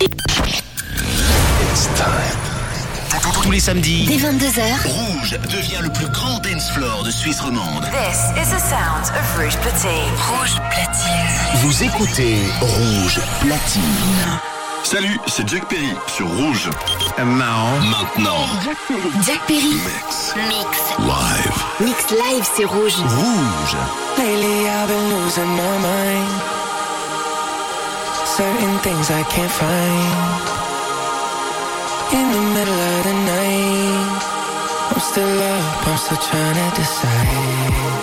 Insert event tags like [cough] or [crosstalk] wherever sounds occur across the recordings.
It's time. Tous les samedis, Dès 22h, Rouge devient le plus grand dance floor de Suisse romande. This is the sound of Rouge Platine. Rouge Platine. Vous écoutez Rouge Platine. Salut, c'est Jack Perry sur Rouge. Maintenant, Jack Perry. Mix Mix. Live. Mix live, c'est rouge. Rouge. Lately I've been losing my mind. Certain things I can't find. In the middle of the night, I'm still up, I'm still trying to decide.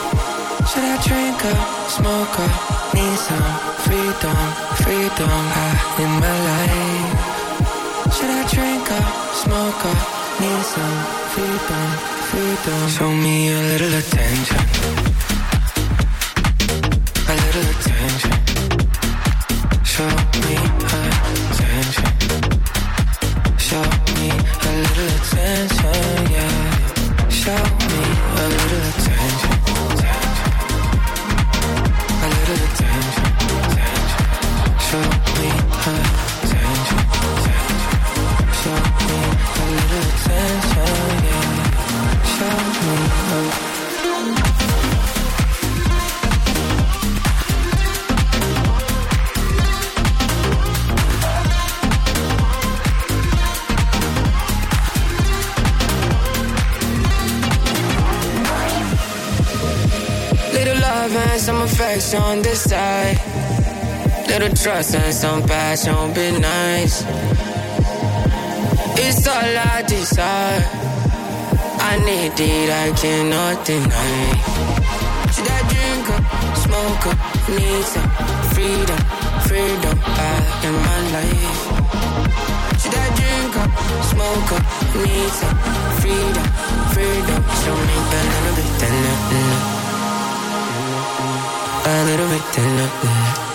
Should I drink up, smoke up, need some freedom, freedom high in my life? Should I drink up, smoke up, need some freedom, freedom? Show me a little attention. Trust and some passion, be nice. It's all I desire. I need it, I cannot deny. Should I drink up, smoke up, need some freedom, freedom out in my life? Should I drink up, smoke up, need some freedom, freedom? Show me a little bit, then, a little bit, then.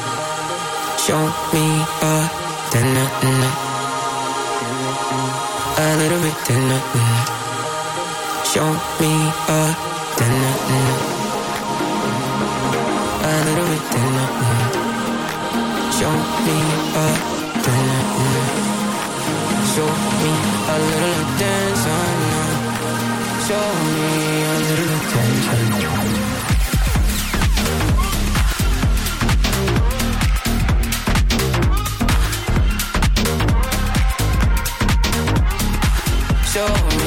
Show me a, then, mm, a little bit, then, mm. Show me a, then, mm, a little bit, then, mm. Show me a, then, mm. Show me a little attention. Show me a little attention. Show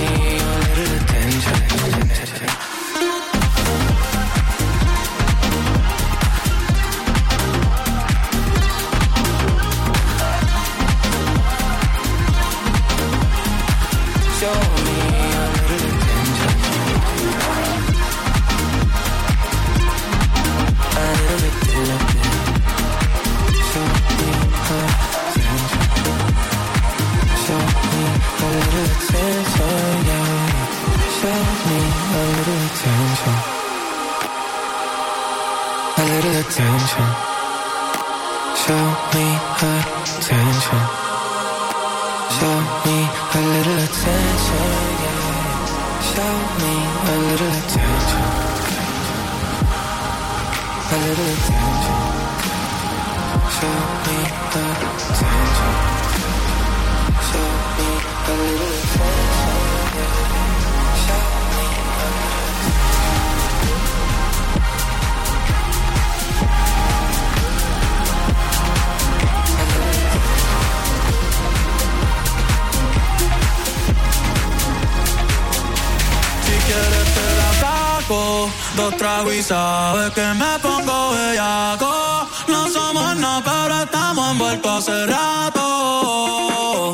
Dos tragos y sabes que me pongo bellaco. No somos nada pero estamos envueltos hace rato.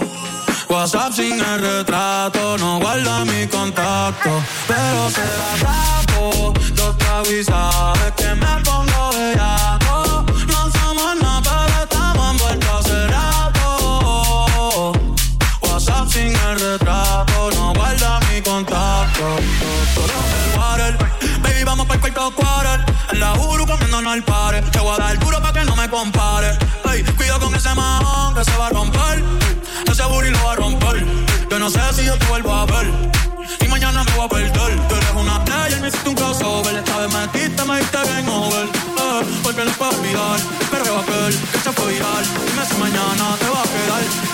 WhatsApp sin el retrato No guarda mi contacto. Pero se la saco Dos tragos sabes que me pongo Comiéndonos al pare. Te voy a dar duro pa' que no me compare. Ey, cuido con ese mahón que se va a romper. Ese booty lo va a romper. Yo no sé si yo te vuelvo a ver. Y mañana me voy a perder. Tú eres una playa y me hiciste un crossover. Esta vez me metiste, me diste game over. Eh, porque no puedo olvidar. El perreo aquel que se fue viral. Dime si mañana te va a quedar.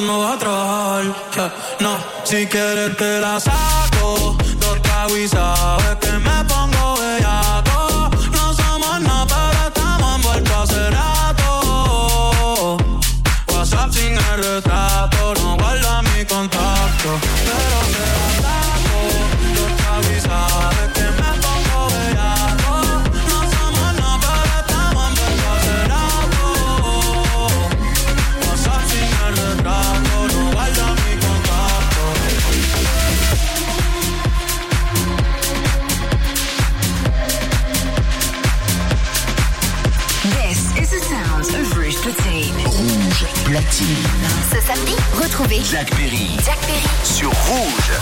no vas a trabajar. no, si quieres te la saco. Dos tragos y que me pongo no guarda mi contacto. Pero te la saco. Dos tragos y que me pongo bellaco. No somos nada, pero estamos envueltos hace rato. WhatsApp sin el retrato, no guarda mi contacto. This is the sound of Rouge Platine. Rouge platine. Samedi, retrouvez Jack Perry Jack Perry sur Rouge.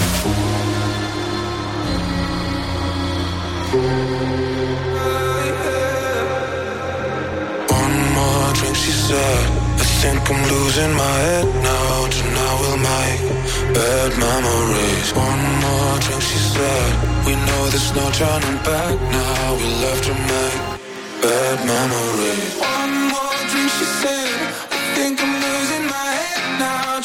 One more drink, she said. I think I'm losing my head now. Tonight we'll make bad memories. One more drink, she said. We know there's no turning back now. We love to make bad memories. One more drink, she said. I think I'm losing my head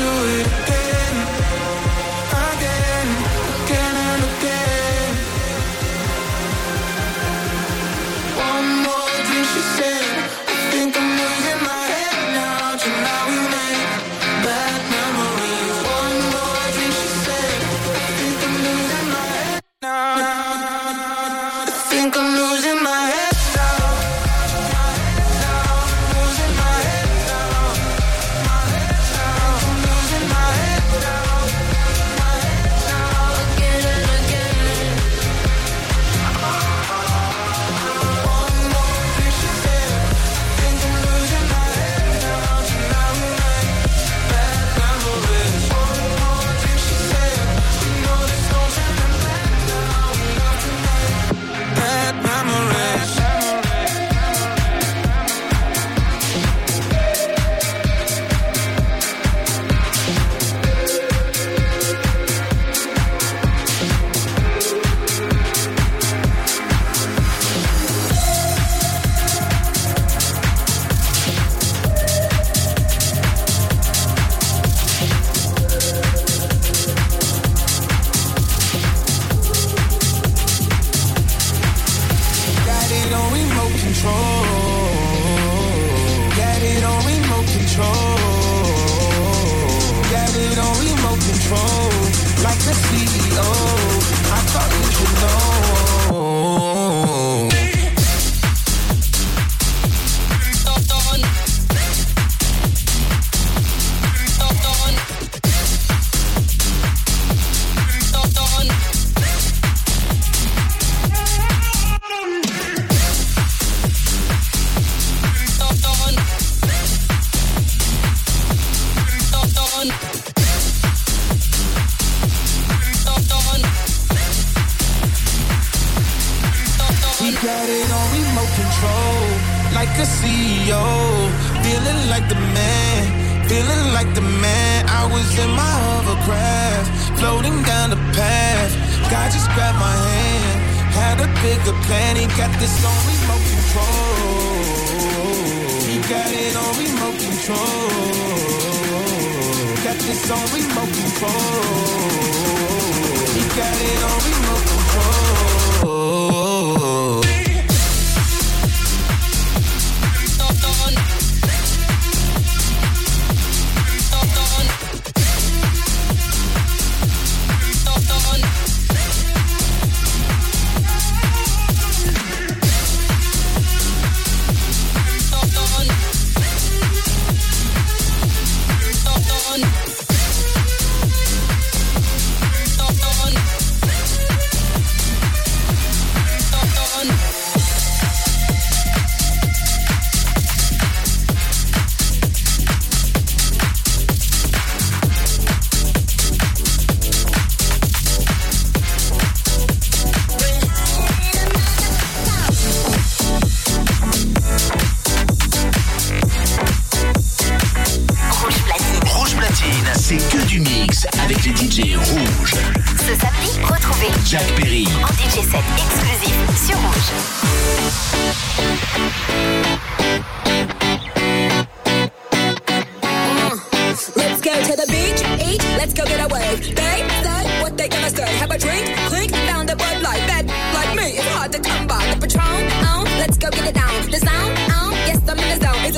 do it got it on remote control, like a CEO. Feeling like the man, feeling like the man. I was in my hovercraft, floating down the path. God just grabbed my hand, had a bigger plan. He got this on remote control. He got it on remote control. Got this on remote control. He got it on remote control.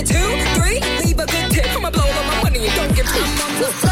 two, three, leave a good tip. I'ma blow all my money and don't give two.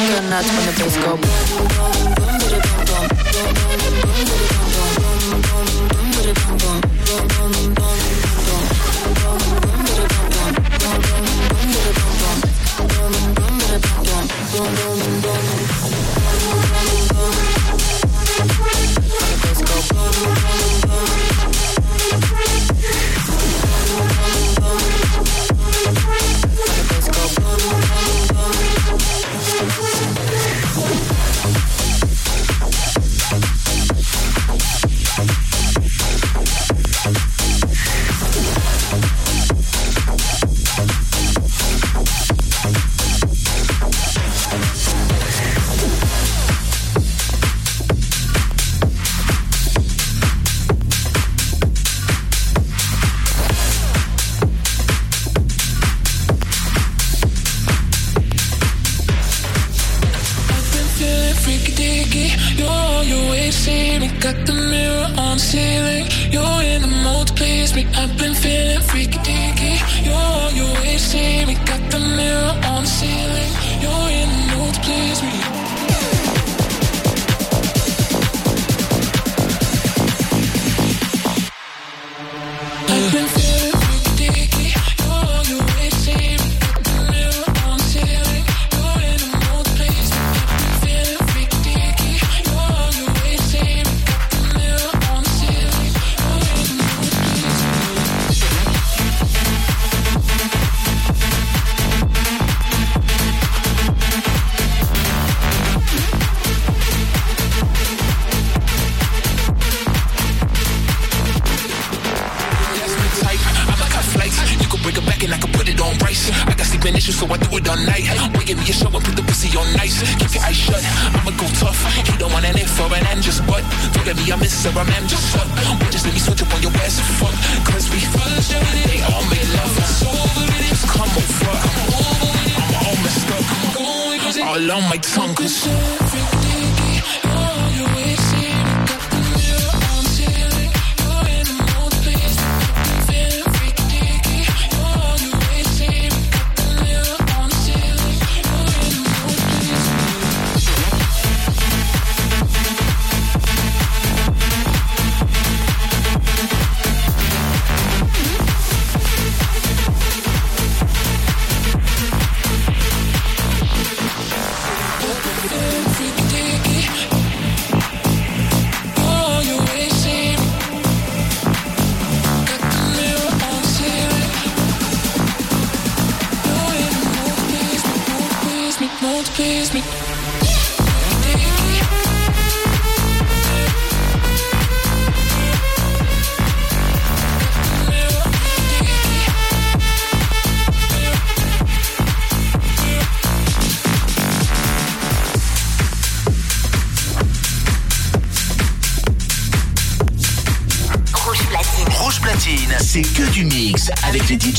Go nuts when the bass go boom. Got the mirror on the ceiling. You're in the mood to please me. I've been feeling freaky deaky. You're your way, see me. Got the mirror on the ceiling. You're in the mood to please me.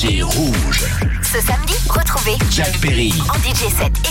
DJ. Ce samedi, retrouvez Jack Perry en DJ set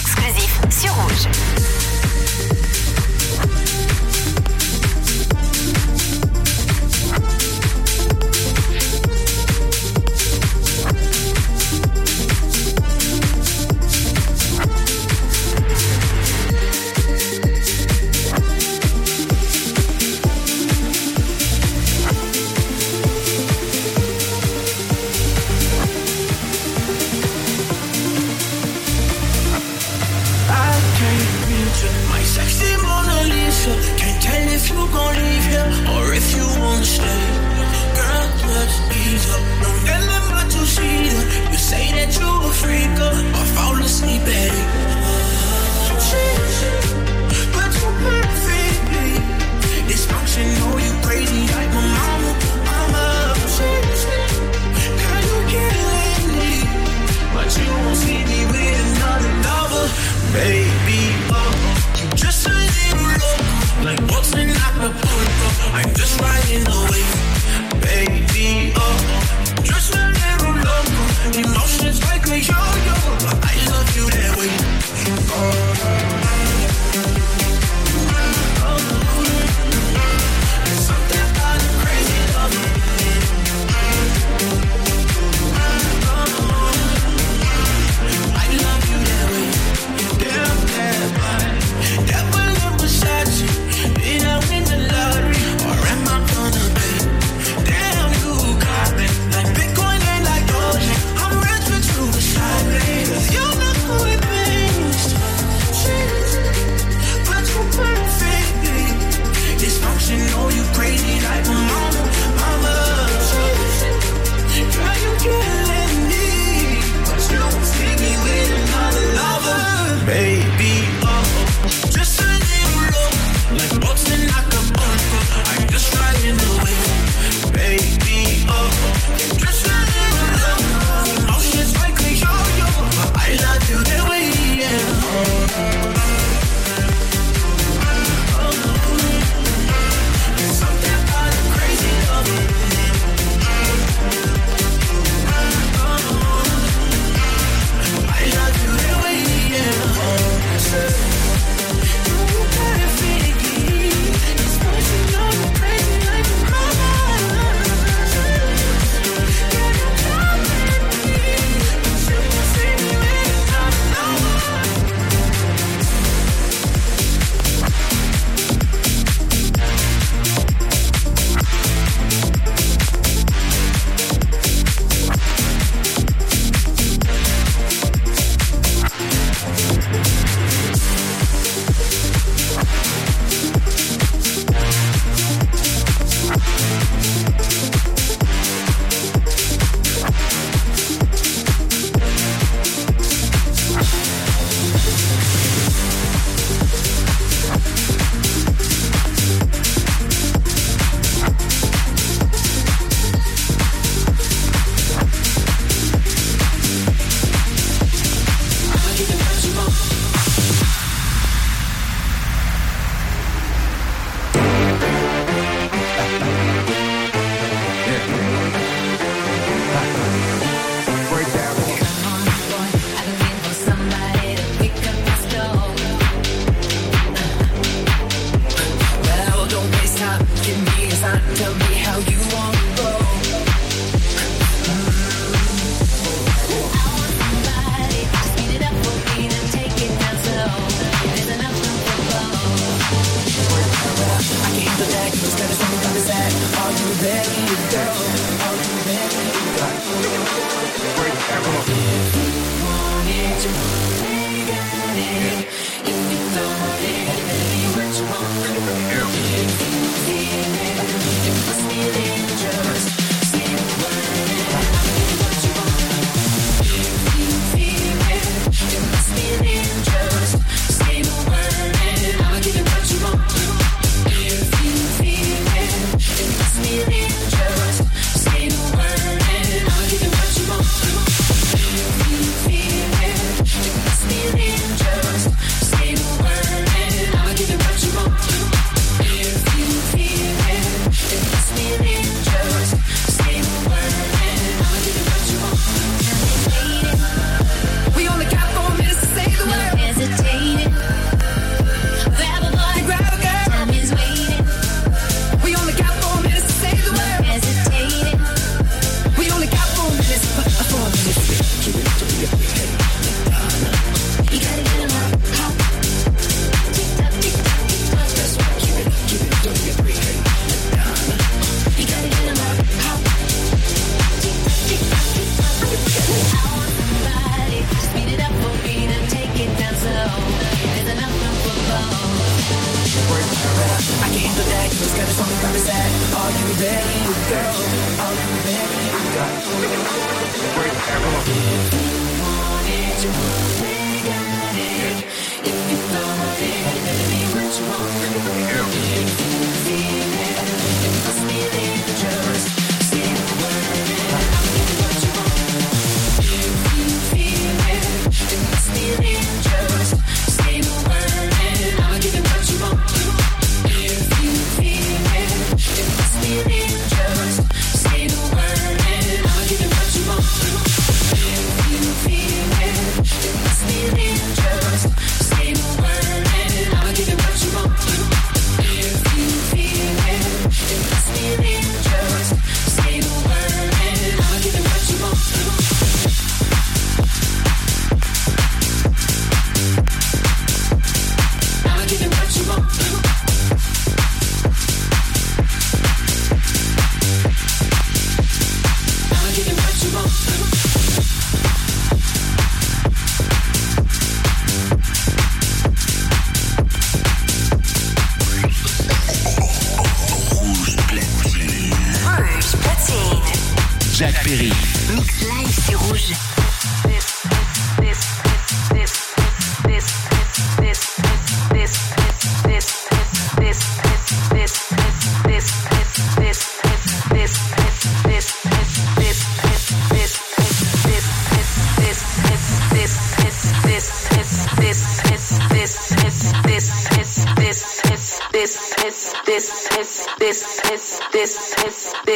Jack Perry. Mix live, c'est rouge.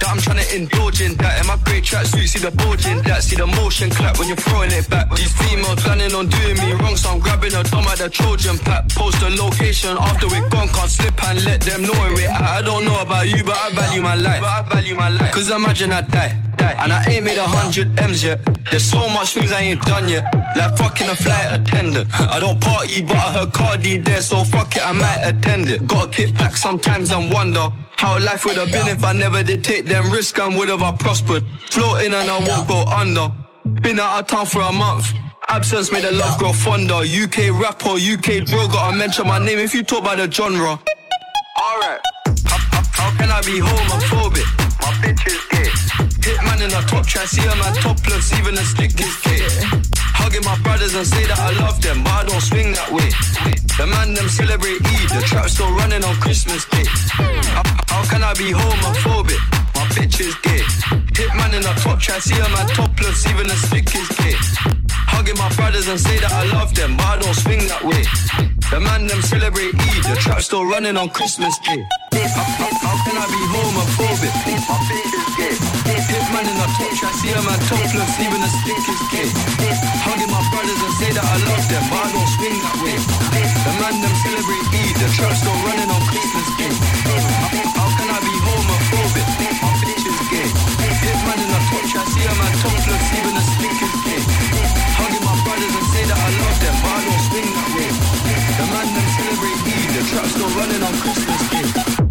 that I'm trying to indulge in that. In my great tracksuit, see the bulge in that. See the motion clap when you're throwing it back. These females planning on doing me wrong, so I'm grabbing a dumb at the Trojan pack. Post the location after we're gone, can't slip and let them know we're at. I don't know about you, but I value my life. But I value my life. Cause imagine I die. die. And I ain't made a hundred M's yet. There's so much things I ain't done yet. Like fucking a flight attendant. [laughs] I don't party, but I heard Cardi there, so fuck it, I might attend it. Gotta kick back sometimes and wonder. How life would have been if I never did take them risks and would have I prospered. Floating and I won't go under. Been out of town for a month. Absence made the love grow fonder. UK rapper, UK drill, gotta mention my name if you talk about the genre. Alright. How, how, how can I be homophobic? My bitch is gay. Hitman in a top try, see a man topless, even a stick is gay. Hugging my brothers and say that I love them, but I don't swing that way. The man them celebrate Eid, the trap still running on Christmas Day. How, how can I be homophobic? My bitch is gay. Hitman in a top try, see a man topless, even a stick is gay. Hugging my brothers and say that I love them, but I don't swing that way. The man them celebrate Eid, the trap still running on Christmas Day. How, can I be homophobic? Gay. Hitman in a top try, see a man topless, even a stick is gay. Hugging my brothers and say that I love them, but I don't swing that way. The man them celebrate Eid, the trap still running on Christmas a man even a stick is gay. Hugging my brothers and say that I love them, but I don't swing that way. The man them celebrate Eid, the trap still running on Christmas Day.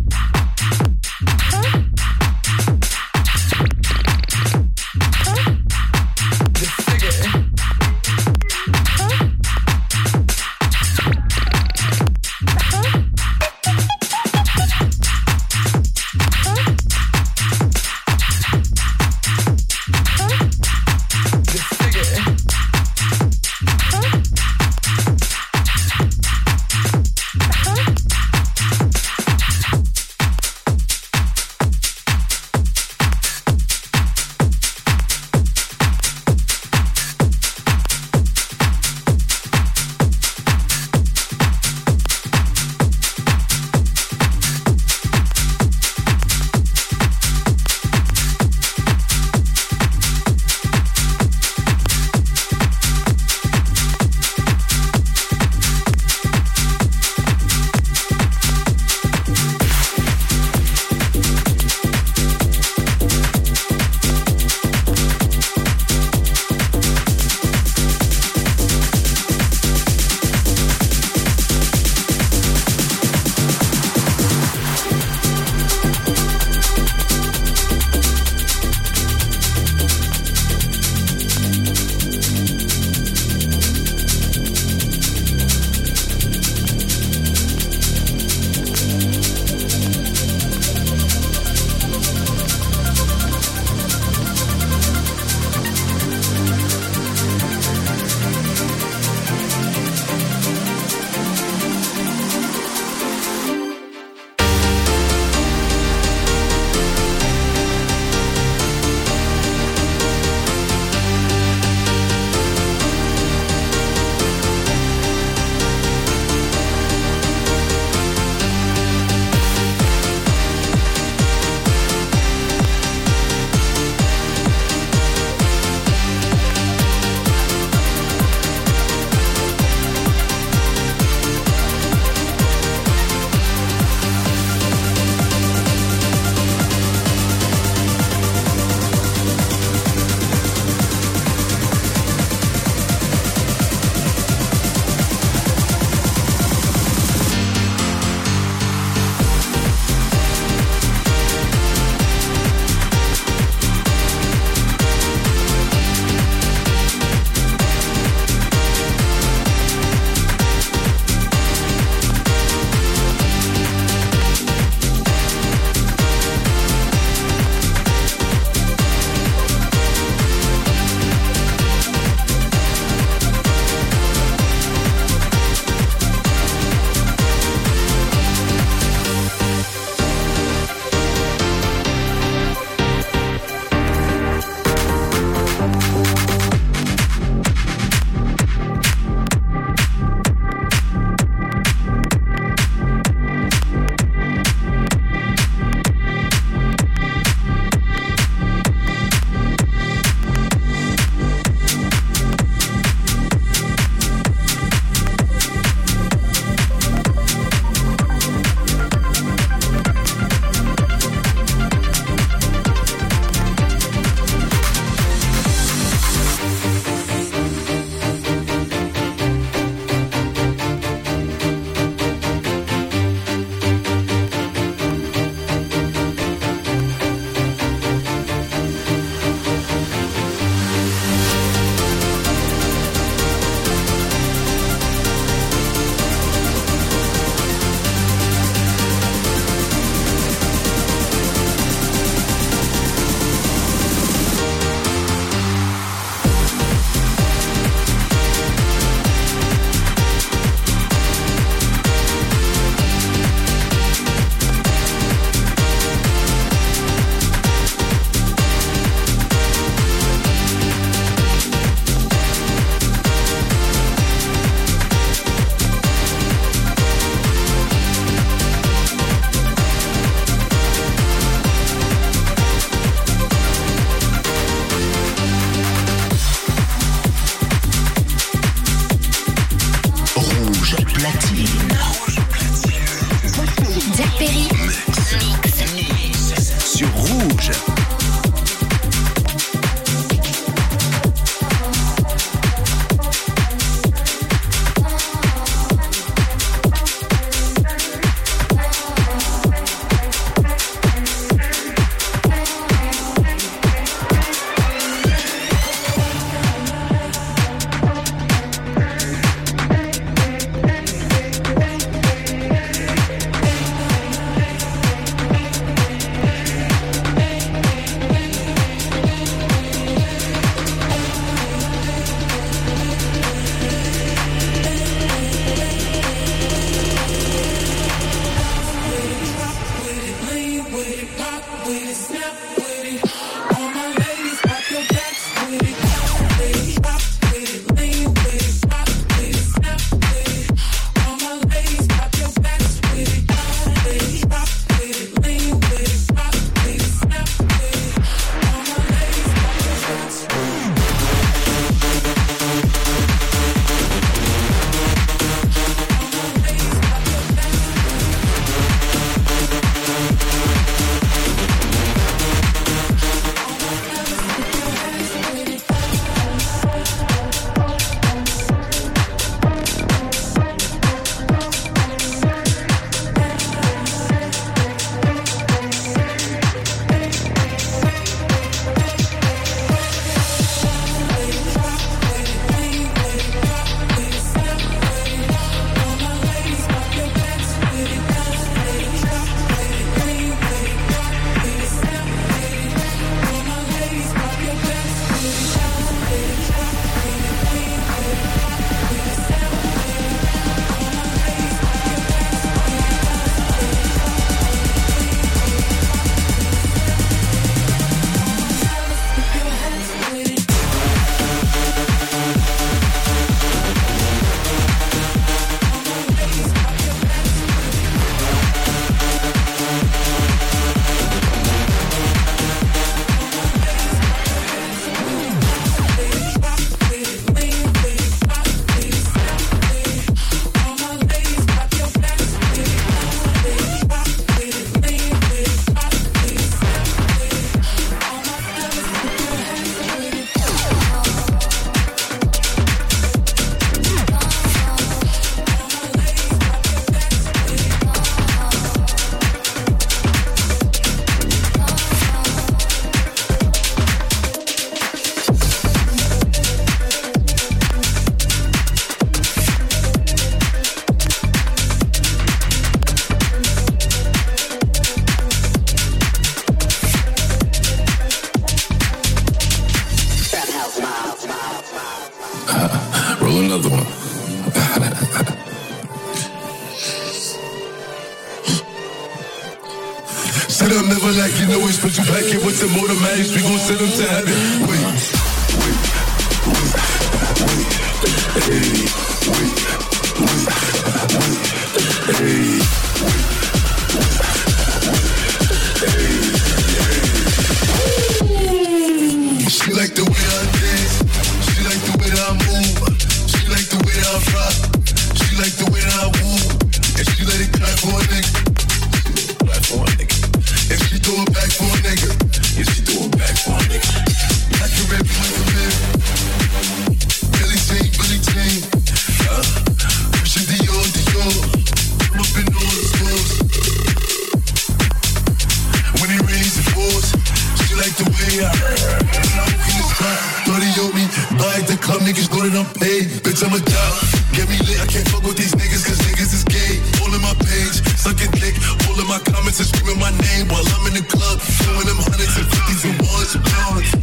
I'm a dog. Get me lit, I can't fuck with these niggas, cause niggas is gay. All in my page, sucking dick. All in my comments and screaming my name while I'm in the club. Showing them hundreds and fifties and ones pounds.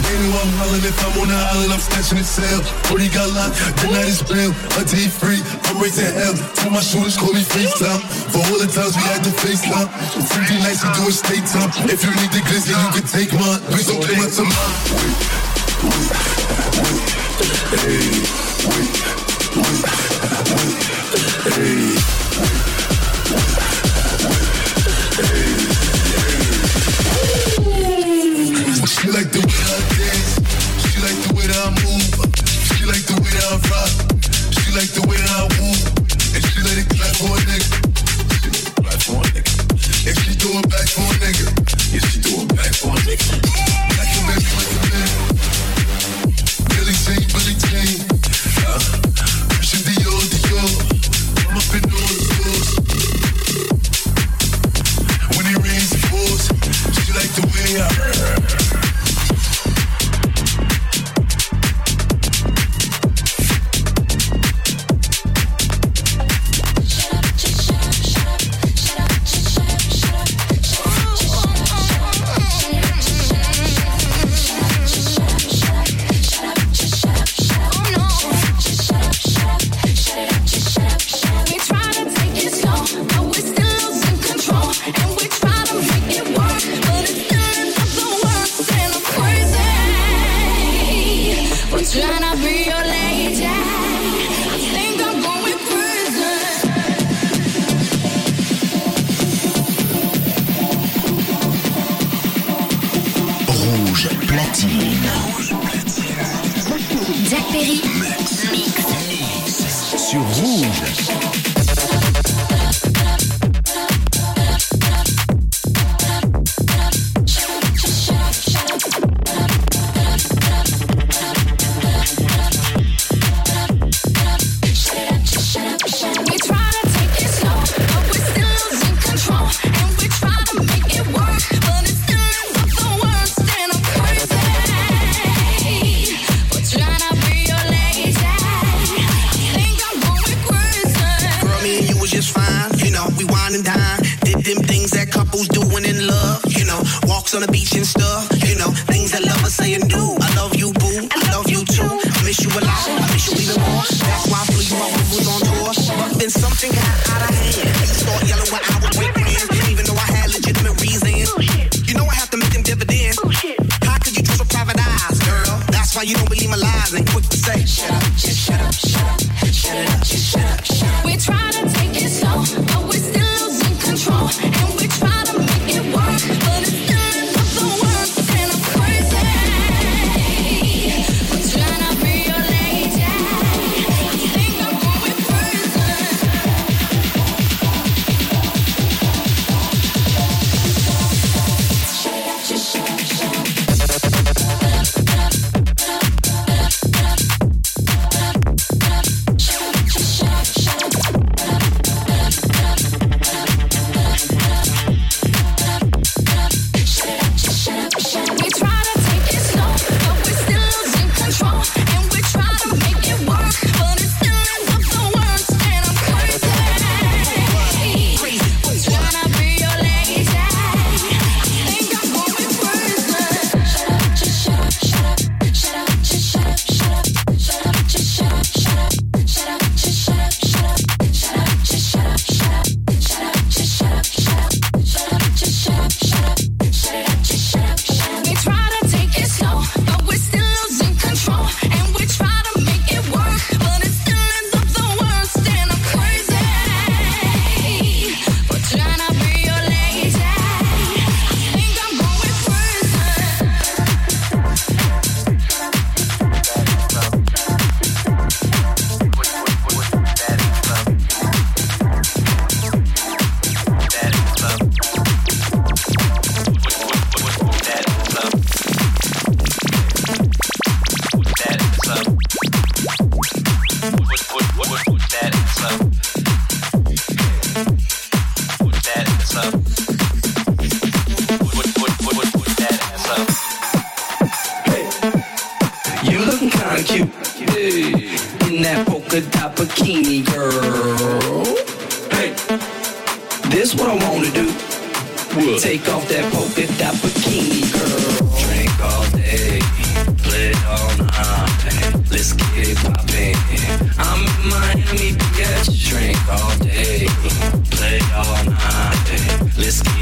They know I'm hollering if I'm on the island, I'm snatching the cell. 40 got locked, the night is real. A day free, I'm raising hell. Tell my shooters, call me FaceTime. For all the times we had to FaceTime. Freaky nights, we do it state time. If you need the glizzy, you can take mine. Please don't play my to mine. She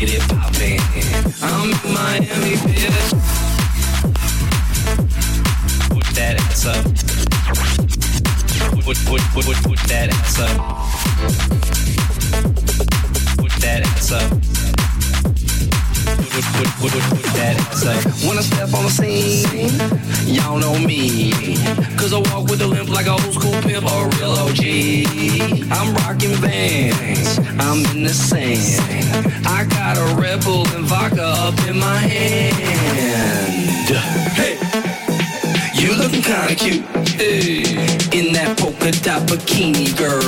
get it poppin'. I'm in Miami, bitch. Put that ass up. Put, put, put, put, put that ass up. Put that ass up with, that ass up. When I step on the scene, y'all know me. Cause I walk with a limp like a old school pimp or a real OG. I'm rocking bands, I'm in the sand. I got a Red Bull and vodka up in my hand. Hey, you looking kinda cute. Hey. In that polka dot bikini, girl.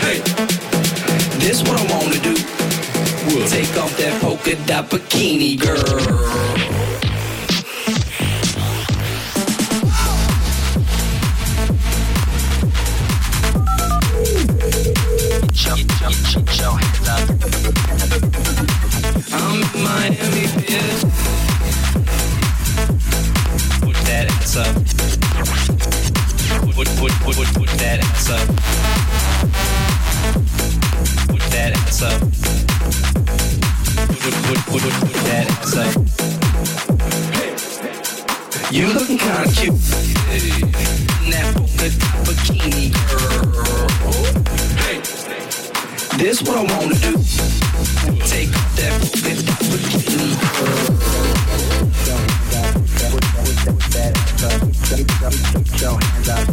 Hey, this what I wanna do. Take off that polka dot bikini, girl. Put that ass up. Put, put that ass up. Put that ass up. Put, put, put, put, put that ass up. You looking kinda cute. In that bikini, girl. This what I wanna do. Take off that polka dot bikini, girl.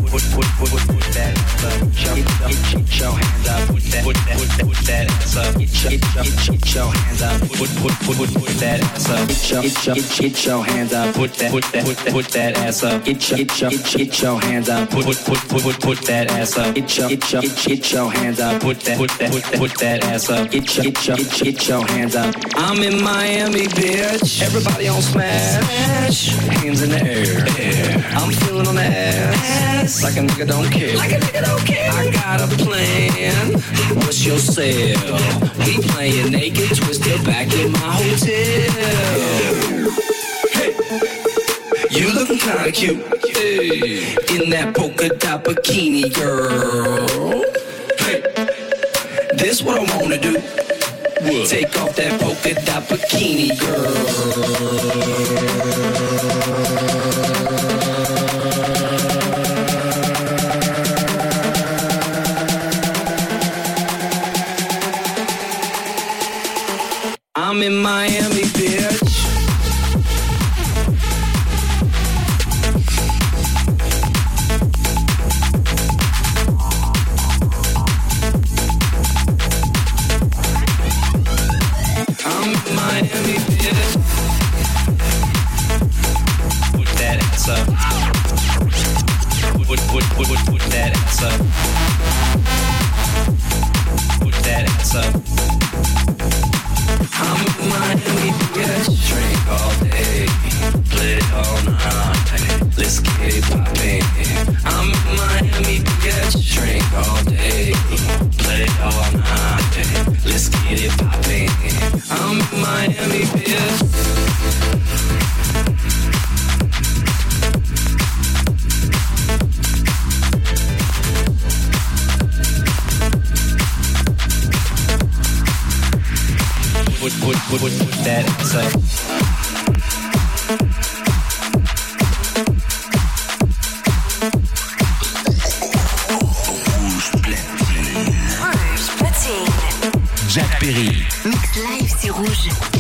Put, put, put, put, put that ass up. Get your hands up. Put that, put that, put that, ass up. Get your, get, get, get your hands up. Put, put, put, put, that ass up. Get your, get your, get, your hands up. Put that, put that, put that, put that ass up. Get your, get your, get, your hands up. Put, put, put, put, that ass up. Get your, get your, get, your hands up. Put that, put that, put that, put that ass up. Get your, your, your hands up. I'm in Miami, bitch. Everybody on smash. Hands in the air. I'm feeling on the ass. Like a nigga don't care. I got a plan. What's your sale? We playing naked, twisted back in my hotel. Hey. You looking kinda cute. Hey. In that polka dot bikini, girl. Hey. This what I wanna do. What? Take off that polka dot bikini, girl. I'm in Miami, Put. Jack Perry. Mix live, c'est rouge.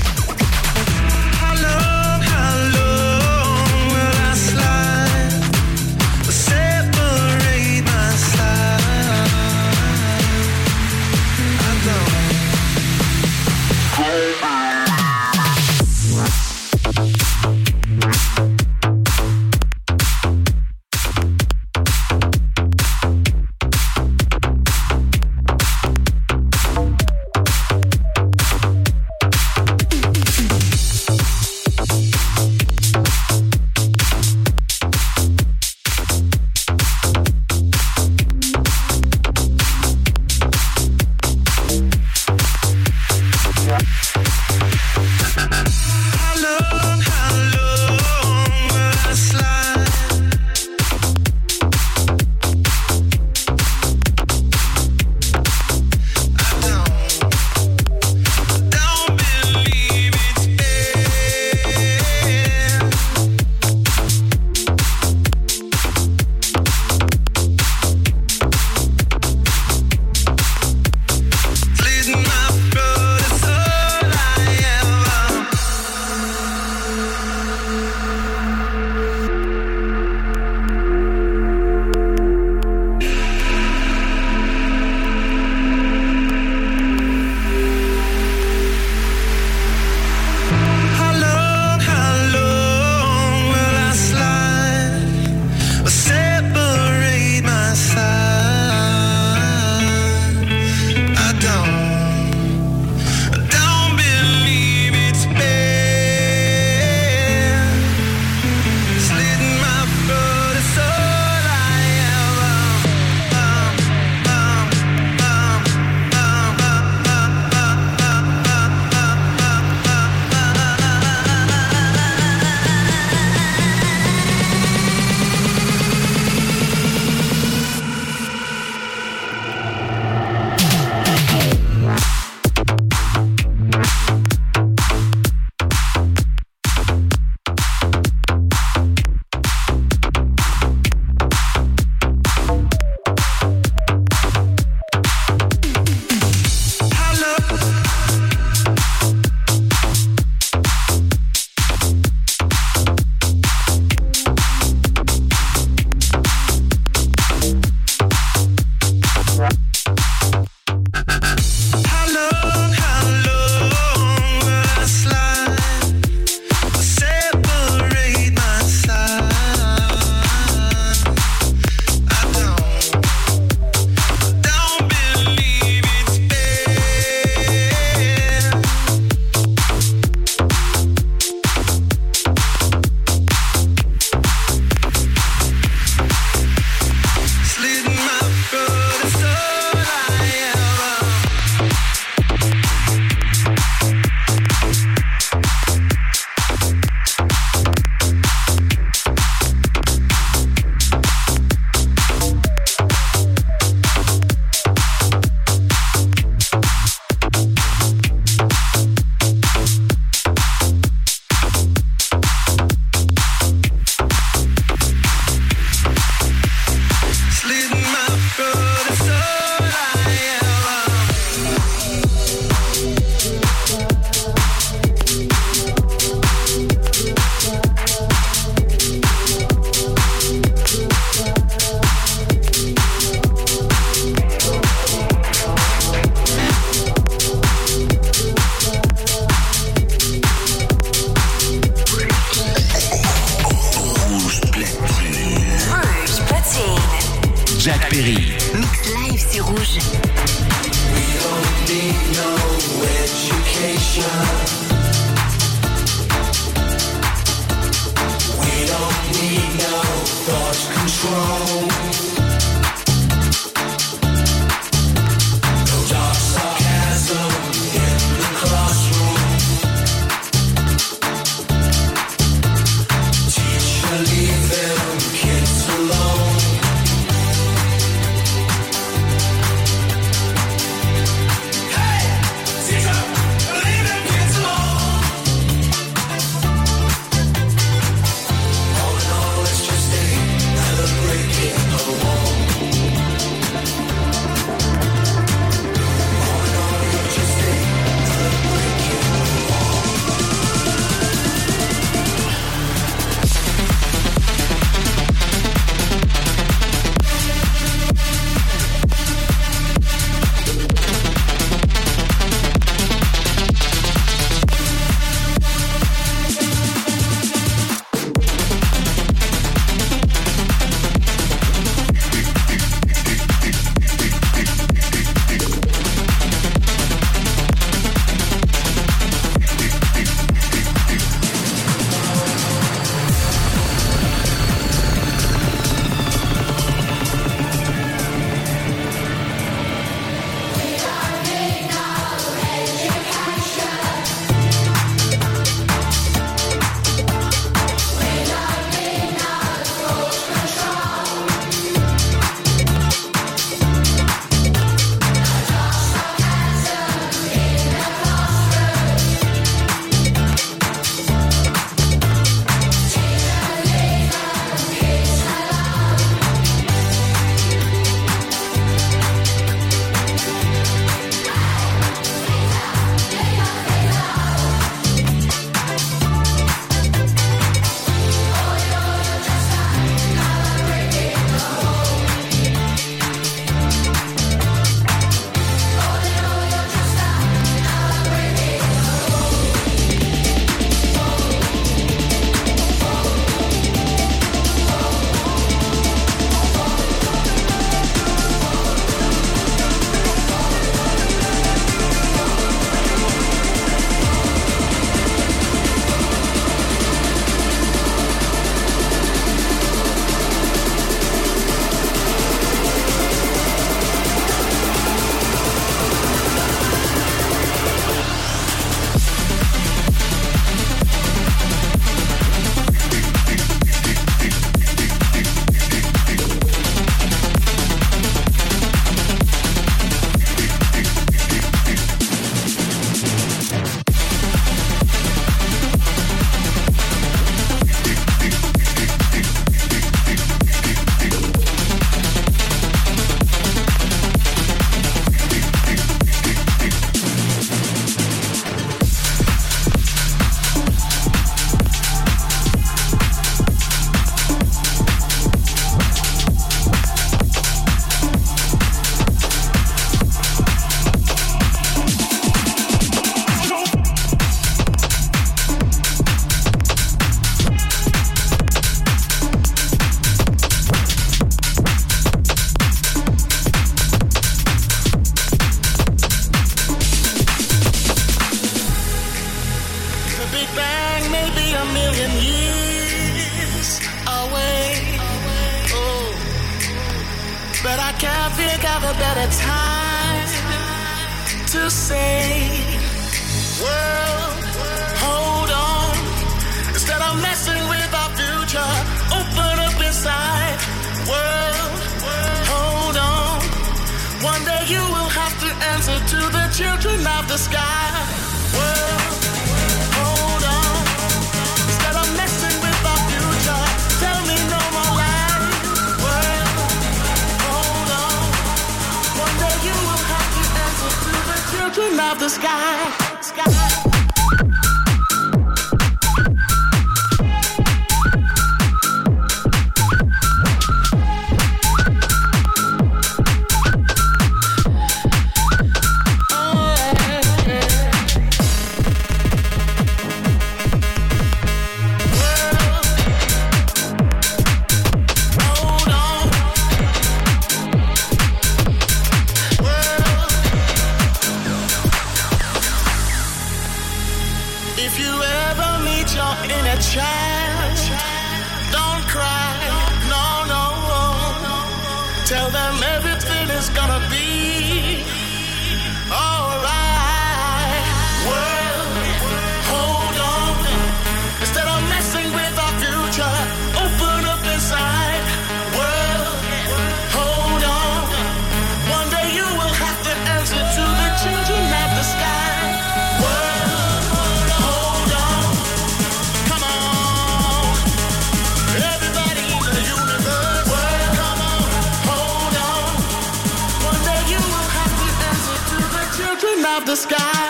The sky.